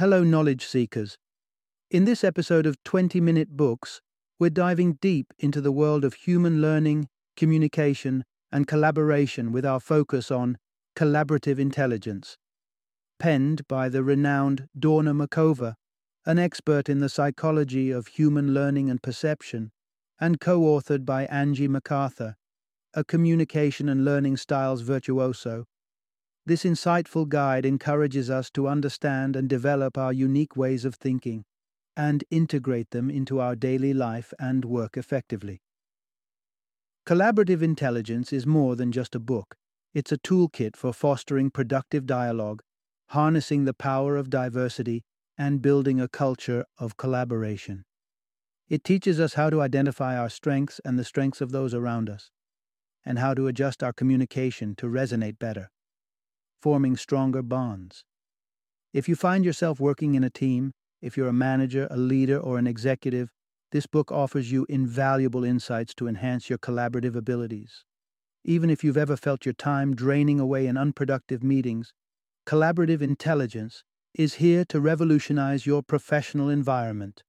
Hello, knowledge seekers. In this episode of 20 Minute Books, we're diving deep into the world of human learning, communication, and collaboration with our focus on collaborative intelligence. Penned by the renowned Dawna Markova, an expert in the psychology of human learning and perception, and co authored by Angie McArthur, a communication and learning styles virtuoso. This insightful guide encourages us to understand and develop our unique ways of thinking and integrate them into our daily life and work effectively. Collaborative intelligence is more than just a book, it's a toolkit for fostering productive dialogue, harnessing the power of diversity, and building a culture of collaboration. It teaches us how to identify our strengths and the strengths of those around us, and how to adjust our communication to resonate better, forming stronger bonds. If you find yourself working in a team, if you're a manager, a leader, or an executive, this book offers you invaluable insights to enhance your collaborative abilities. Even if you've ever felt your time draining away in unproductive meetings, collaborative intelligence is here to revolutionize your professional environment.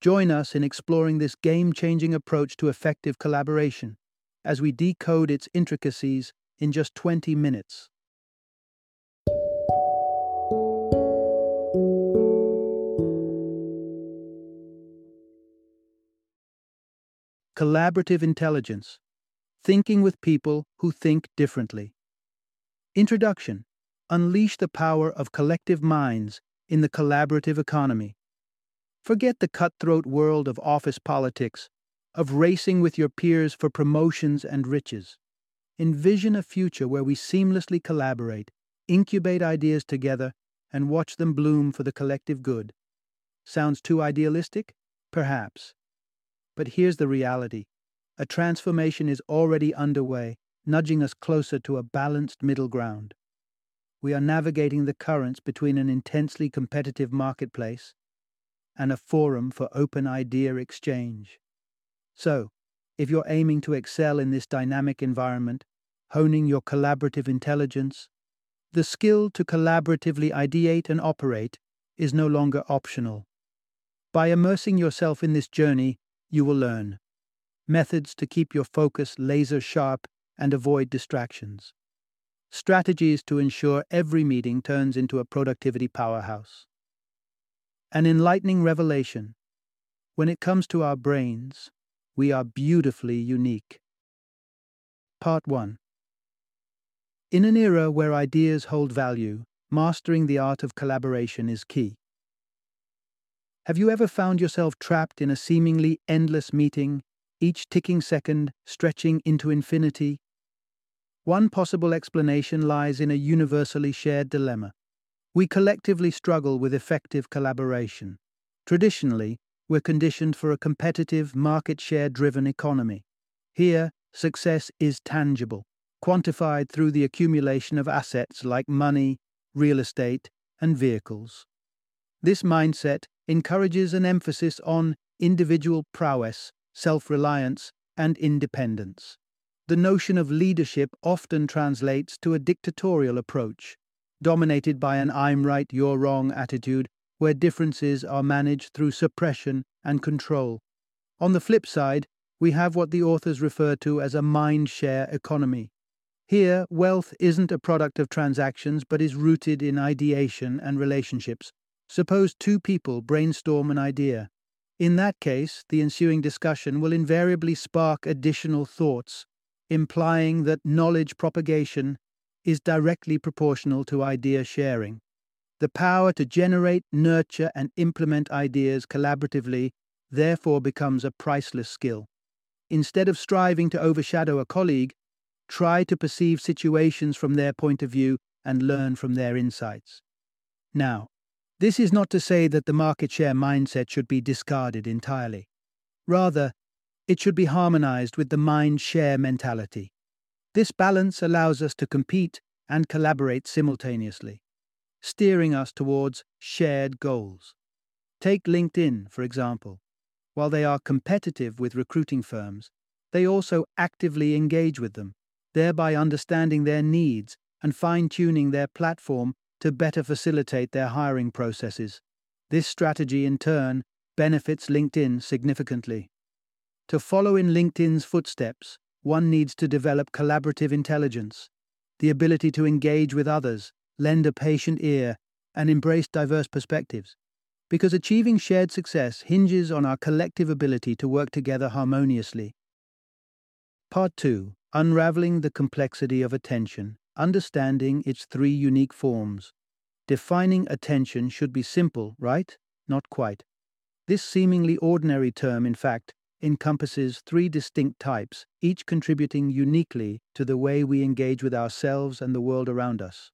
Join us in exploring this game changing approach to effective collaboration as we decode its intricacies in just 20 minutes. Collaborative Intelligence Thinking with People Who Think Differently. Introduction Unleash the power of collective minds in the collaborative economy. Forget the cutthroat world of office politics, of racing with your peers for promotions and riches. Envision a future where we seamlessly collaborate, incubate ideas together, and watch them bloom for the collective good. Sounds too idealistic? Perhaps. But here's the reality a transformation is already underway, nudging us closer to a balanced middle ground. We are navigating the currents between an intensely competitive marketplace and a forum for open idea exchange. So, if you're aiming to excel in this dynamic environment, honing your collaborative intelligence, the skill to collaboratively ideate and operate is no longer optional. By immersing yourself in this journey, you will learn methods to keep your focus laser sharp and avoid distractions, strategies to ensure every meeting turns into a productivity powerhouse. An enlightening revelation when it comes to our brains, we are beautifully unique. Part 1 In an era where ideas hold value, mastering the art of collaboration is key. Have you ever found yourself trapped in a seemingly endless meeting, each ticking second stretching into infinity? One possible explanation lies in a universally shared dilemma. We collectively struggle with effective collaboration. Traditionally, we're conditioned for a competitive, market share driven economy. Here, success is tangible, quantified through the accumulation of assets like money, real estate, and vehicles. This mindset encourages an emphasis on individual prowess, self reliance, and independence. The notion of leadership often translates to a dictatorial approach, dominated by an I'm right, you're wrong attitude, where differences are managed through suppression and control. On the flip side, we have what the authors refer to as a mind share economy. Here, wealth isn't a product of transactions but is rooted in ideation and relationships, Suppose two people brainstorm an idea. In that case, the ensuing discussion will invariably spark additional thoughts, implying that knowledge propagation is directly proportional to idea sharing. The power to generate, nurture, and implement ideas collaboratively therefore becomes a priceless skill. Instead of striving to overshadow a colleague, try to perceive situations from their point of view and learn from their insights. Now, this is not to say that the market share mindset should be discarded entirely. Rather, it should be harmonized with the mind share mentality. This balance allows us to compete and collaborate simultaneously, steering us towards shared goals. Take LinkedIn, for example. While they are competitive with recruiting firms, they also actively engage with them, thereby understanding their needs and fine tuning their platform to better facilitate their hiring processes. This strategy, in turn, benefits LinkedIn significantly. To follow in LinkedIn's footsteps, one needs to develop collaborative intelligence, the ability to engage with others, lend a patient ear, and embrace diverse perspectives. Because achieving shared success hinges on our collective ability to work together harmoniously. Part 2 Unraveling the Complexity of Attention, Understanding its Three Unique Forms. Defining attention should be simple, right? Not quite. This seemingly ordinary term, in fact, encompasses three distinct types, each contributing uniquely to the way we engage with ourselves and the world around us.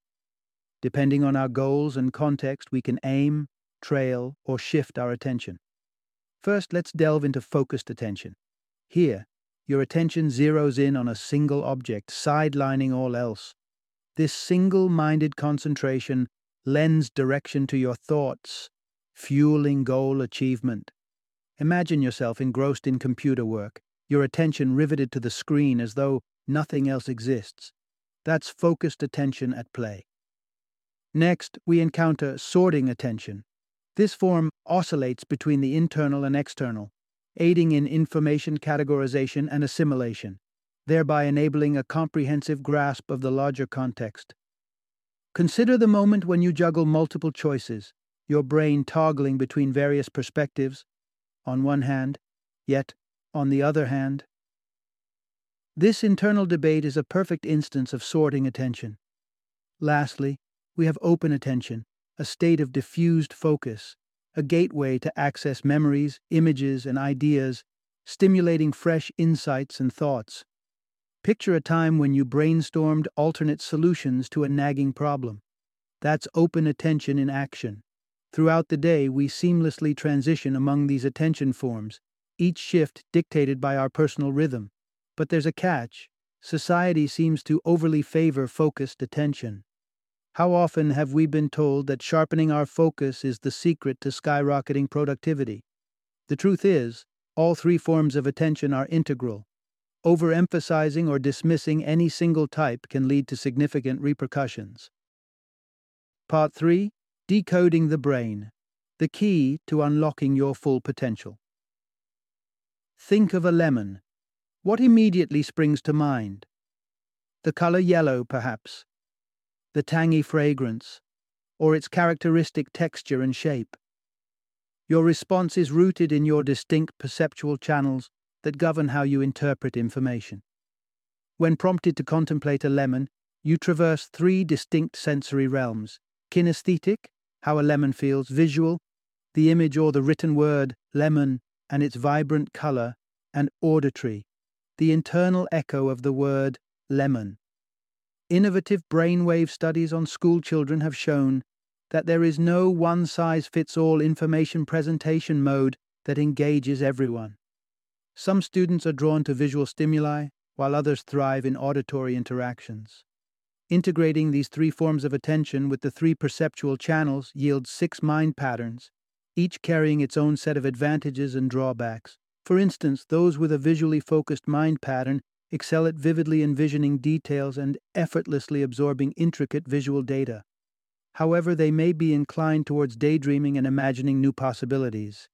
Depending on our goals and context, we can aim, trail, or shift our attention. First, let's delve into focused attention. Here, your attention zeroes in on a single object, sidelining all else. This single minded concentration lends direction to your thoughts, fueling goal achievement. Imagine yourself engrossed in computer work, your attention riveted to the screen as though nothing else exists. That's focused attention at play. Next, we encounter sorting attention. This form oscillates between the internal and external, aiding in information categorization and assimilation, thereby enabling a comprehensive grasp of the larger context. Consider the moment when you juggle multiple choices, your brain toggling between various perspectives, on one hand, yet, on the other hand. This internal debate is a perfect instance of sorting attention. Lastly, we have open attention, a state of diffused focus, a gateway to access memories, images, and ideas, stimulating fresh insights and thoughts. Picture a time when you brainstormed alternate solutions to a nagging problem. That's open attention in action. Throughout the day, we seamlessly transition among these attention forms, each shift dictated by our personal rhythm. But there's a catch. Society seems to overly favor focused attention. How often have we been told that sharpening our focus is the secret to skyrocketing productivity? The truth is, all three forms of attention are integral. Overemphasizing or dismissing any single type can lead to significant repercussions. Part 3 Decoding the Brain The Key to Unlocking Your Full Potential. Think of a lemon. What immediately springs to mind? The color yellow, perhaps, the tangy fragrance, or its characteristic texture and shape. Your response is rooted in your distinct perceptual channels that govern how you interpret information. When prompted to contemplate a lemon, you traverse three distinct sensory realms kinesthetic, how a lemon feels, visual, the image or the written word, lemon, and its vibrant color, and auditory, the internal echo of the word, lemon. Innovative brainwave studies on school children have shown that there is no one size fits all information presentation mode that engages everyone. Some students are drawn to visual stimuli, while others thrive in auditory interactions. Integrating these three forms of attention with the three perceptual channels yields six mind patterns, each carrying its own set of advantages and drawbacks. For instance, those with a visually focused mind pattern excel at vividly envisioning details and effortlessly absorbing intricate visual data. However, they may be inclined towards daydreaming and imagining new possibilities.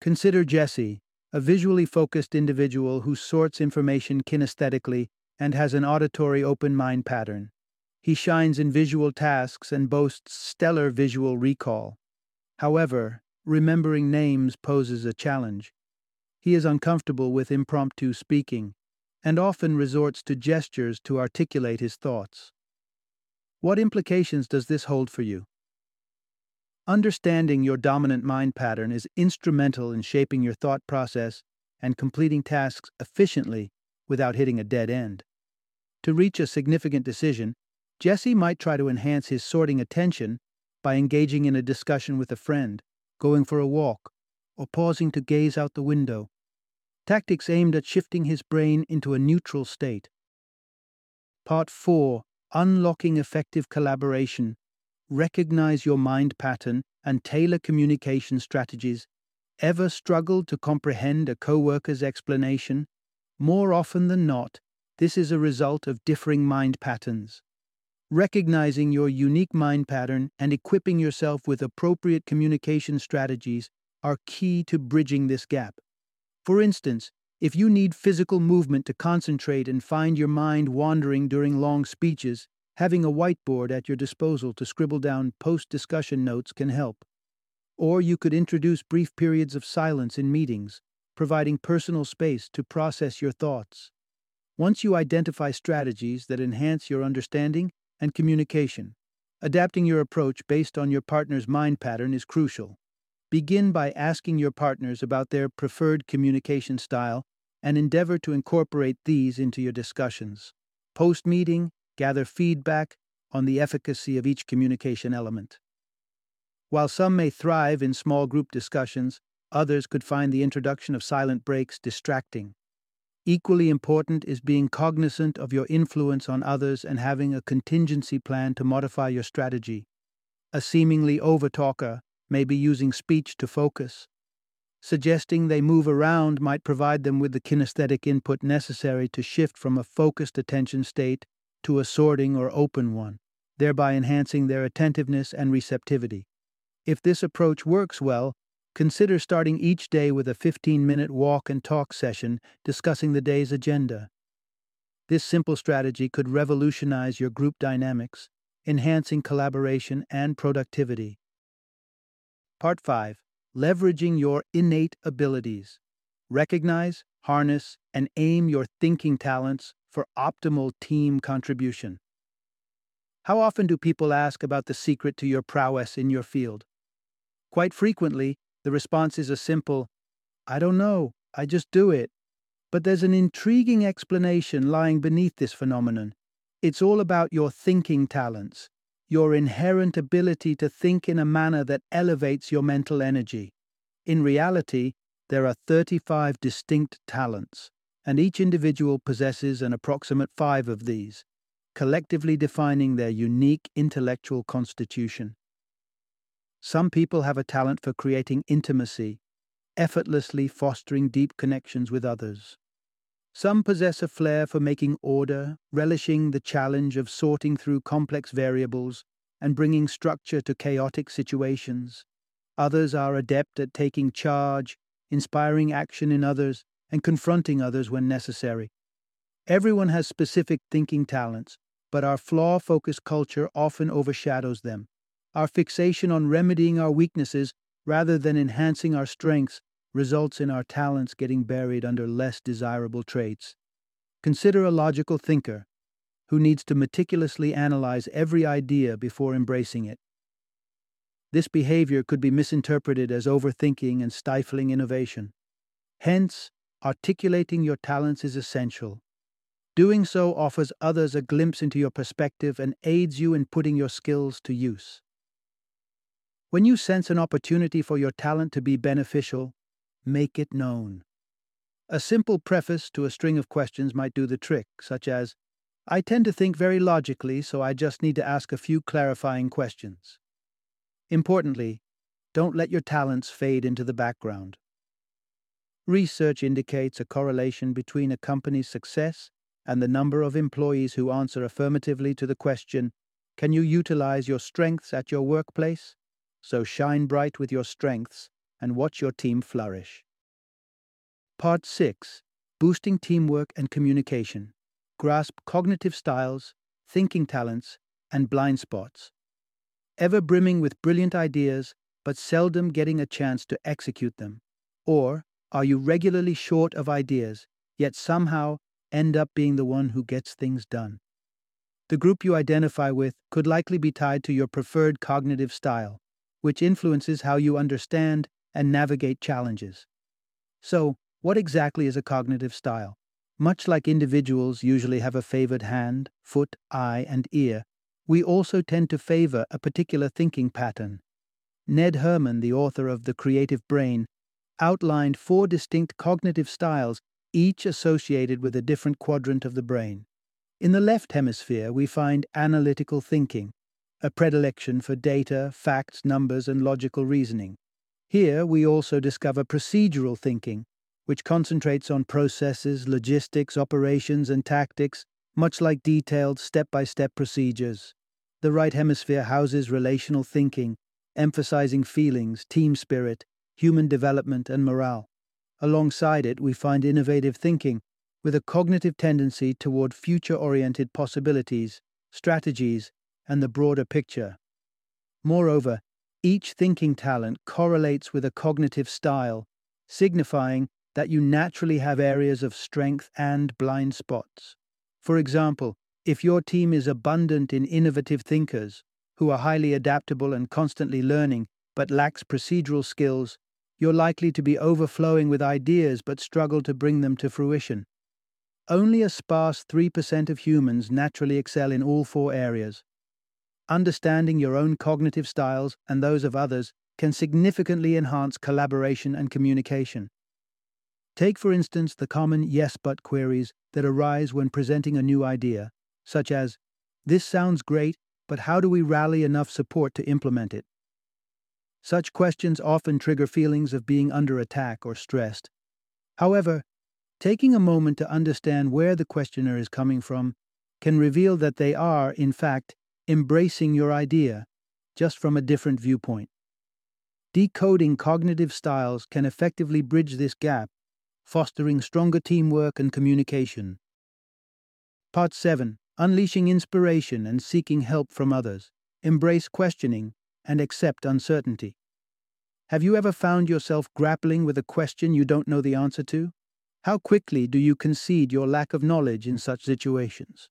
Consider Jesse, a visually focused individual who sorts information kinesthetically and has an auditory open mind pattern. He shines in visual tasks and boasts stellar visual recall. However, remembering names poses a challenge. He is uncomfortable with impromptu speaking and often resorts to gestures to articulate his thoughts. What implications does this hold for you? Understanding your dominant mind pattern is instrumental in shaping your thought process and completing tasks efficiently without hitting a dead end. To reach a significant decision, Jesse might try to enhance his sorting attention by engaging in a discussion with a friend, going for a walk, or pausing to gaze out the window tactics aimed at shifting his brain into a neutral state. Part 4 Unlocking Effective Collaboration. Recognize your mind pattern and tailor communication strategies. Ever struggled to comprehend a coworker's explanation? More often than not, this is a result of differing mind patterns. Recognizing your unique mind pattern and equipping yourself with appropriate communication strategies are key to bridging this gap. For instance, if you need physical movement to concentrate and find your mind wandering during long speeches, having a whiteboard at your disposal to scribble down post discussion notes can help. Or you could introduce brief periods of silence in meetings, providing personal space to process your thoughts. Once you identify strategies that enhance your understanding and communication, adapting your approach based on your partner's mind pattern is crucial. Begin by asking your partners about their preferred communication style and endeavor to incorporate these into your discussions. Post meeting, gather feedback on the efficacy of each communication element. While some may thrive in small group discussions, others could find the introduction of silent breaks distracting. Equally important is being cognizant of your influence on others and having a contingency plan to modify your strategy. A seemingly overtalker may be using speech to focus, Suggesting they move around might provide them with the kinesthetic input necessary to shift from a focused attention state to a sorting or open one, thereby enhancing their attentiveness and receptivity. If this approach works well, consider starting each day with a 15 minute walk and talk session discussing the day's agenda. This simple strategy could revolutionize your group dynamics, enhancing collaboration and productivity. Part 5 leveraging your innate abilities. Recognize, harness, and aim your thinking talents for optimal team contribution. How often do people ask about the secret to your prowess in your field? Quite frequently, the response is a simple, I don't know, I just do it. But there's an intriguing explanation lying beneath this phenomenon. It's all about your thinking talents, your inherent ability to think in a manner that elevates your mental energy. In reality, there are 35 distinct talents, and each individual possesses an approximate five of these, collectively defining their unique intellectual constitution. Some people have a talent for creating intimacy, effortlessly fostering deep connections with others. Some possess a flair for making order, relishing the challenge of sorting through complex variables and bringing structure to chaotic situations. Others are adept at taking charge, inspiring action in others, and confronting others when necessary. Everyone has specific thinking talents, but our flaw focused culture often overshadows them. Our fixation on remedying our weaknesses rather than enhancing our strengths results in our talents getting buried under less desirable traits. Consider a logical thinker who needs to meticulously analyze every idea before embracing it. This behavior could be misinterpreted as overthinking and stifling innovation. Hence, articulating your talents is essential. Doing so offers others a glimpse into your perspective and aids you in putting your skills to use. When you sense an opportunity for your talent to be beneficial, make it known. A simple preface to a string of questions might do the trick, such as I tend to think very logically, so I just need to ask a few clarifying questions. Importantly, don't let your talents fade into the background. Research indicates a correlation between a company's success and the number of employees who answer affirmatively to the question, Can you utilize your strengths at your workplace? So shine bright with your strengths and watch your team flourish. Part 6 Boosting Teamwork and Communication. Grasp cognitive styles, thinking talents, and blind spots. Ever brimming with brilliant ideas, but seldom getting a chance to execute them? Or are you regularly short of ideas, yet somehow end up being the one who gets things done? The group you identify with could likely be tied to your preferred cognitive style, which influences how you understand and navigate challenges. So, what exactly is a cognitive style? Much like individuals usually have a favored hand, foot, eye, and ear, we also tend to favor a particular thinking pattern. Ned Herrmann, the author of The Creative Brain, outlined four distinct cognitive styles, each associated with a different quadrant of the brain. In the left hemisphere, we find analytical thinking, a predilection for data, facts, numbers, and logical reasoning. Here we also discover procedural thinking, which concentrates on processes, logistics, operations, and tactics, much like detailed step by step procedures. The right hemisphere houses relational thinking, emphasizing feelings, team spirit, human development, and morale. Alongside it, we find innovative thinking, with a cognitive tendency toward future oriented possibilities, strategies, and the broader picture. Moreover, each thinking talent correlates with a cognitive style, signifying that you naturally have areas of strength and blind spots. For example, if your team is abundant in innovative thinkers, who are highly adaptable and constantly learning, but lacks procedural skills, you're likely to be overflowing with ideas but struggle to bring them to fruition. Only a sparse 3% of humans naturally excel in all four areas. Understanding your own cognitive styles and those of others can significantly enhance collaboration and communication. Take, for instance, the common yes but queries that arise when presenting a new idea, such as, This sounds great, but how do we rally enough support to implement it? Such questions often trigger feelings of being under attack or stressed. However, taking a moment to understand where the questioner is coming from can reveal that they are, in fact, embracing your idea, just from a different viewpoint. Decoding cognitive styles can effectively bridge this gap, fostering stronger teamwork and communication. Part 7 Unleashing inspiration and seeking help from others. Embrace questioning and accept uncertainty. Have you ever found yourself grappling with a question you don't know the answer to? How quickly do you concede your lack of knowledge in such situations?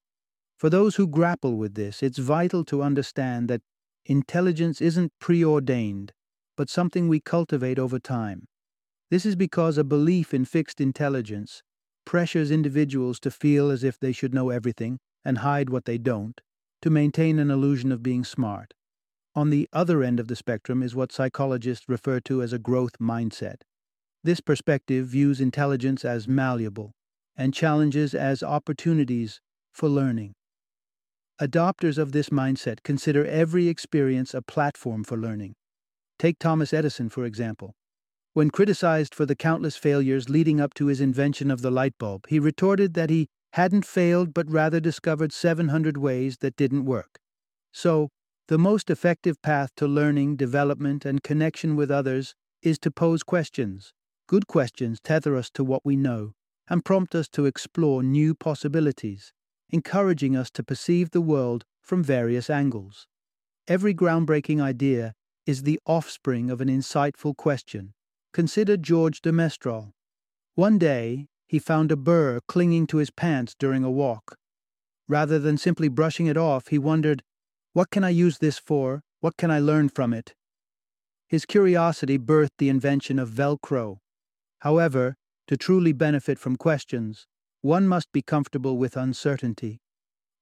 For those who grapple with this, it's vital to understand that intelligence isn't preordained, but something we cultivate over time. This is because a belief in fixed intelligence pressures individuals to feel as if they should know everything and hide what they don't, to maintain an illusion of being smart. On the other end of the spectrum is what psychologists refer to as a growth mindset. This perspective views intelligence as malleable and challenges as opportunities for learning. Adopters of this mindset consider every experience a platform for learning. Take Thomas Edison, for example. When criticized for the countless failures leading up to his invention of the light bulb, he retorted that he hadn't failed but rather discovered 700 ways that didn't work. So, the most effective path to learning, development, and connection with others is to pose questions. Good questions tether us to what we know and prompt us to explore new possibilities encouraging us to perceive the world from various angles. Every groundbreaking idea is the offspring of an insightful question. Consider George de Mestral. One day, he found a burr clinging to his pants during a walk. Rather than simply brushing it off, he wondered, What can I use this for? What can I learn from it? His curiosity birthed the invention of Velcro. However, to truly benefit from questions, one must be comfortable with uncertainty.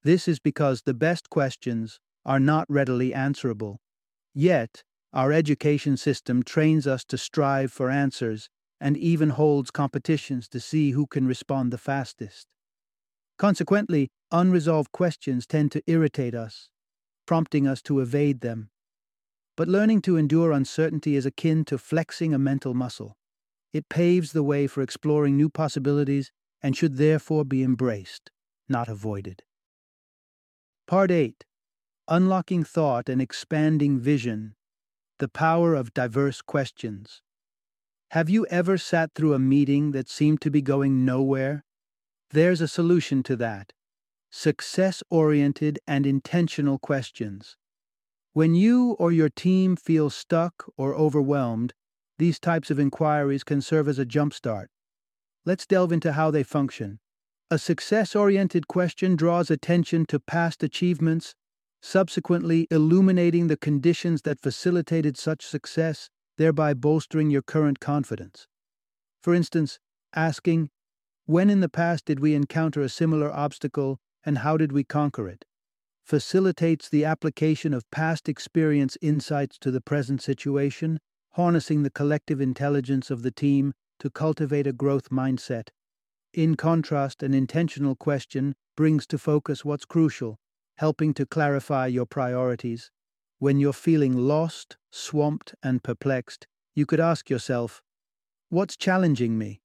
This is because the best questions are not readily answerable. Yet, our education system trains us to strive for answers and even holds competitions to see who can respond the fastest. Consequently, unresolved questions tend to irritate us, prompting us to evade them. But learning to endure uncertainty is akin to flexing a mental muscle. It paves the way for exploring new possibilities and should therefore be embraced, not avoided. Part 8 Unlocking Thought and Expanding Vision The Power of Diverse Questions. Have you ever sat through a meeting that seemed to be going nowhere? There's a solution to that success oriented and intentional questions. When you or your team feel stuck or overwhelmed, these types of inquiries can serve as a jumpstart. Let's delve into how they function. A success oriented question draws attention to past achievements, subsequently illuminating the conditions that facilitated such success, thereby bolstering your current confidence. For instance, asking, When in the past did we encounter a similar obstacle and how did we conquer it? facilitates the application of past experience insights to the present situation, harnessing the collective intelligence of the team to cultivate a growth mindset. In contrast, an intentional question brings to focus what's crucial, helping to clarify your priorities. When you're feeling lost, swamped, and perplexed, you could ask yourself, What's challenging me?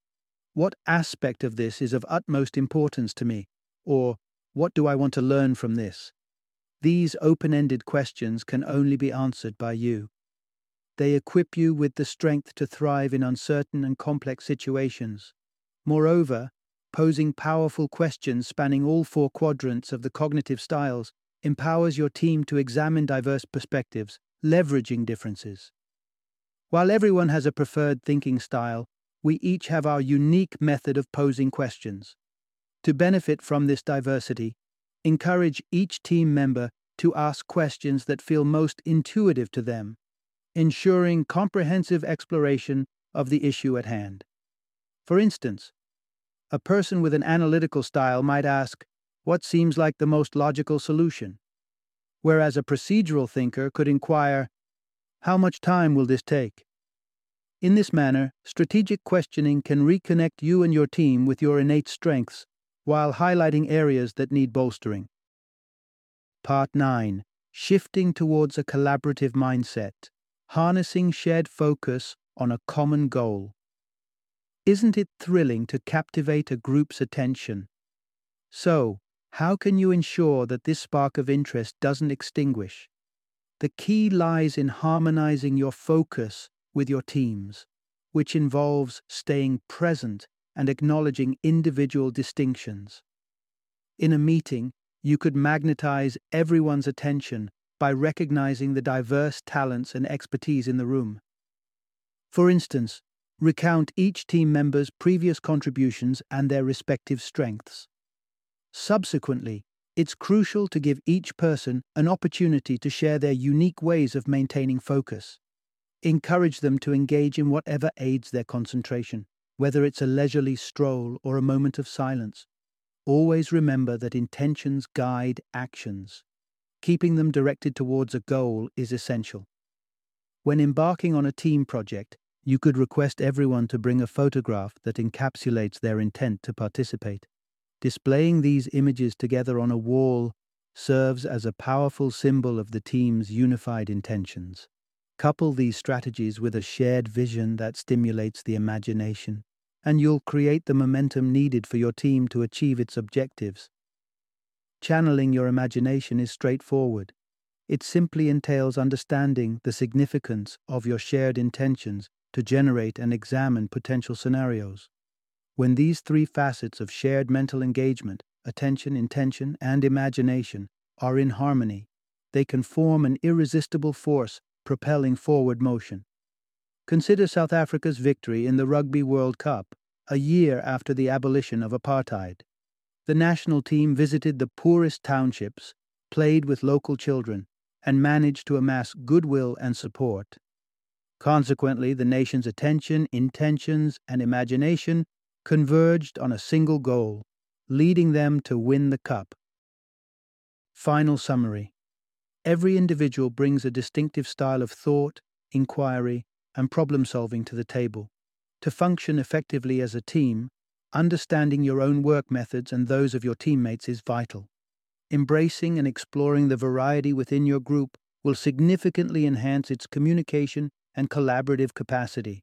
What aspect of this is of utmost importance to me? Or, what do I want to learn from this? These open ended questions can only be answered by you. They equip you with the strength to thrive in uncertain and complex situations. Moreover, posing powerful questions spanning all four quadrants of the cognitive styles empowers your team to examine diverse perspectives, leveraging differences. While everyone has a preferred thinking style, we each have our unique method of posing questions. To benefit from this diversity, encourage each team member to ask questions that feel most intuitive to them, ensuring comprehensive exploration of the issue at hand. For instance, a person with an analytical style might ask, What seems like the most logical solution? Whereas a procedural thinker could inquire, How much time will this take? In this manner, strategic questioning can reconnect you and your team with your innate strengths while highlighting areas that need bolstering. Part 9 Shifting towards a collaborative mindset, harnessing shared focus on a common goal. Isn't it thrilling to captivate a group's attention? So, how can you ensure that this spark of interest doesn't extinguish? The key lies in harmonizing your focus with your teams, which involves staying present and acknowledging individual distinctions. In a meeting, you could magnetize everyone's attention by recognizing the diverse talents and expertise in the room. For instance, recount each team member's previous contributions and their respective strengths. Subsequently, it's crucial to give each person an opportunity to share their unique ways of maintaining focus. Encourage them to engage in whatever aids their concentration, whether it's a leisurely stroll or a moment of silence. Always remember that intentions guide actions. Keeping them directed towards a goal is essential. When embarking on a team project, you could request everyone to bring a photograph that encapsulates their intent to participate. Displaying these images together on a wall serves as a powerful symbol of the team's unified intentions. Couple these strategies with a shared vision that stimulates the imagination, and you'll create the momentum needed for your team to achieve its objectives. Channeling your imagination is straightforward. It simply entails understanding the significance of your shared intentions to generate and examine potential scenarios. When these three facets of shared mental engagement, attention, intention, and imagination, are in harmony, they can form an irresistible force propelling forward motion. Consider South Africa's victory in the Rugby World Cup, a year after the abolition of apartheid. The national team visited the poorest townships, played with local children, and managed to amass goodwill and support. Consequently, the nation's attention, intentions, and imagination converged on a single goal, leading them to win the cup. Final summary Every individual brings a distinctive style of thought, inquiry, and problem solving to the table. To function effectively as a team, understanding your own work methods and those of your teammates is vital. Embracing and exploring the variety within your group will significantly enhance its communication and collaborative capacity.